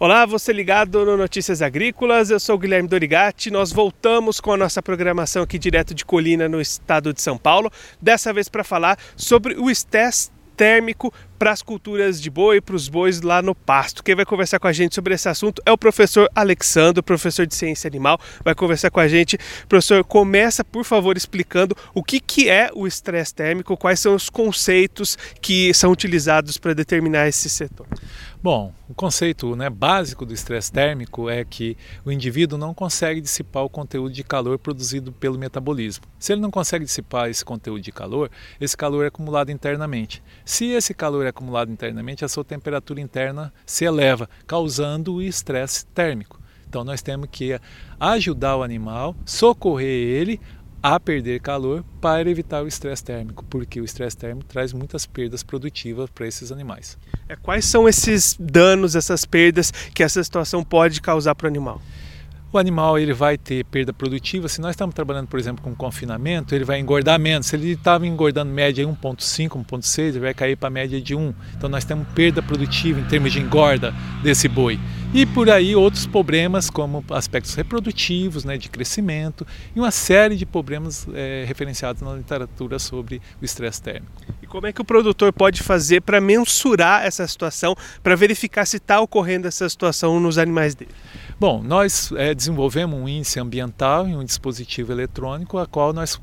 Olá, você ligado no Notícias Agrícolas, eu sou o Guilherme Dorigati. Nós voltamos com a nossa programação aqui direto de Colina, no estado de São Paulo, dessa vez para falar sobre o estresse térmico para as culturas de boi, para os bois lá no pasto. Quem vai conversar com a gente sobre esse assunto é o professor Alexandre, professor de ciência animal, vai conversar com a gente. Professor, começa por favor explicando o que, que é o estresse térmico, quais são os conceitos que são utilizados para determinar esse setor. Bom, o conceito né, básico do estresse térmico é que o indivíduo não consegue dissipar o conteúdo de calor produzido pelo metabolismo. Se ele não consegue dissipar esse conteúdo de calor, esse calor é acumulado internamente. Se esse calor é acumulado internamente, a sua temperatura interna se eleva, causando o estresse térmico. Então nós temos que ajudar o animal, socorrer ele a perder calor para evitar o estresse térmico, porque o estresse térmico traz muitas perdas produtivas para esses animais. É, quais são esses danos, essas perdas que essa situação pode causar para o animal? o animal ele vai ter perda produtiva. Se nós estamos trabalhando, por exemplo, com confinamento, ele vai engordar menos. Se ele estava engordando média 1,5, 1,6, ele vai cair para a média de 1. Então nós temos perda produtiva em termos de engorda desse boi. E por aí outros problemas como aspectos reprodutivos, né, de crescimento e uma série de problemas é, referenciados na literatura sobre o estresse térmico. E como é que o produtor pode fazer para mensurar essa situação, para verificar se está ocorrendo essa situação nos animais dele? Bom, nós é, desenvolvemos um índice ambiental em um dispositivo eletrônico, a qual nós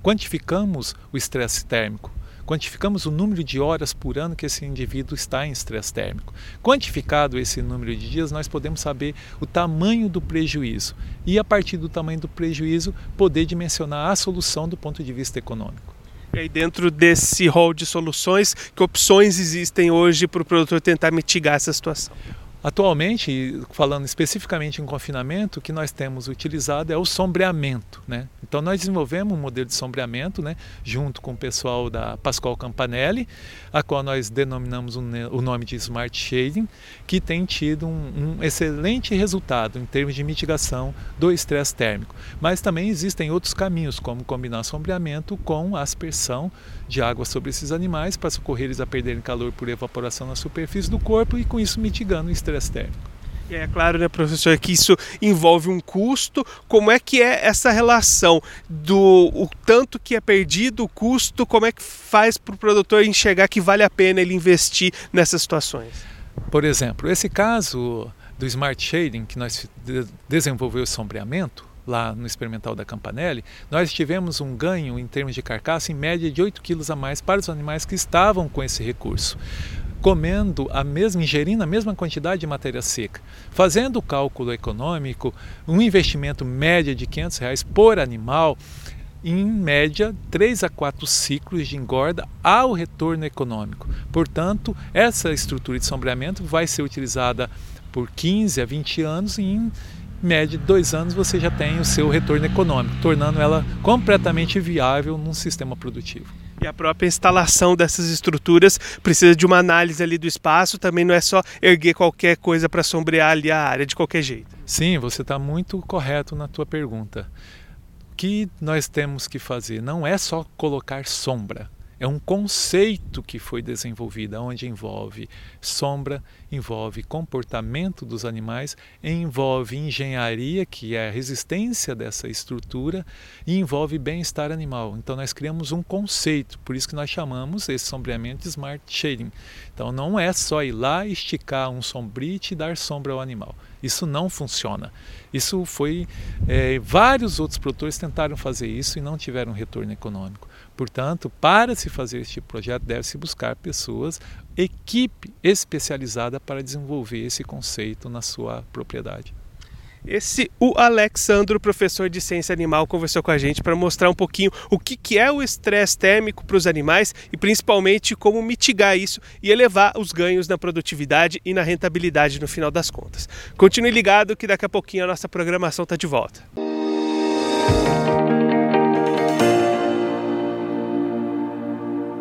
quantificamos o estresse térmico. Quantificamos o número de horas por ano que esse indivíduo está em estresse térmico. Quantificado esse número de dias, nós podemos saber o tamanho do prejuízo e, a partir do tamanho do prejuízo, poder dimensionar a solução do ponto de vista econômico. E aí, dentro desse rol de soluções, que opções existem hoje para o produtor tentar mitigar essa situação? Atualmente, falando especificamente em confinamento, o que nós temos utilizado é o sombreamento. Né? Então, nós desenvolvemos um modelo de sombreamento né, junto com o pessoal da Pascoal Campanelli, a qual nós denominamos o nome de Smart Shading, que tem tido um, um excelente resultado em termos de mitigação do estresse térmico. Mas também existem outros caminhos, como combinar sombreamento com aspersão de água sobre esses animais para socorrer eles a perderem calor por evaporação na superfície do corpo e com isso mitigando o estresse estresse térmico. E é claro, né, professor, que isso envolve um custo. Como é que é essa relação do o tanto que é perdido, o custo, como é que faz para o produtor enxergar que vale a pena ele investir nessas situações? Por exemplo, esse caso do Smart Shading, que nós desenvolveu o sombreamento, lá no experimental da Campanelli, nós tivemos um ganho em termos de carcaça em média de 8 quilos a mais para os animais que estavam com esse recurso comendo a mesma, ingerindo a mesma quantidade de matéria seca. Fazendo o cálculo econômico, um investimento médio de 500 reais por animal, em média 3 a 4 ciclos de engorda ao retorno econômico. Portanto, essa estrutura de sombreamento vai ser utilizada por 15 a 20 anos e em média de dois anos você já tem o seu retorno econômico, tornando ela completamente viável num sistema produtivo. E a própria instalação dessas estruturas precisa de uma análise ali do espaço, também não é só erguer qualquer coisa para sombrear ali a área de qualquer jeito. Sim, você está muito correto na tua pergunta. O que nós temos que fazer não é só colocar sombra, é um conceito que foi desenvolvido, onde envolve sombra, envolve comportamento dos animais, envolve engenharia, que é a resistência dessa estrutura, e envolve bem-estar animal. Então nós criamos um conceito, por isso que nós chamamos esse sombreamento de Smart Shading. Então não é só ir lá esticar um sombrite e dar sombra ao animal. Isso não funciona. Isso foi. É, vários outros produtores tentaram fazer isso e não tiveram retorno econômico. Portanto, para se fazer este projeto, deve-se buscar pessoas, equipe especializada para desenvolver esse conceito na sua propriedade. Esse o Alexandro, professor de ciência animal, conversou com a gente para mostrar um pouquinho o que, que é o estresse térmico para os animais e principalmente como mitigar isso e elevar os ganhos na produtividade e na rentabilidade no final das contas. Continue ligado que daqui a pouquinho a nossa programação está de volta.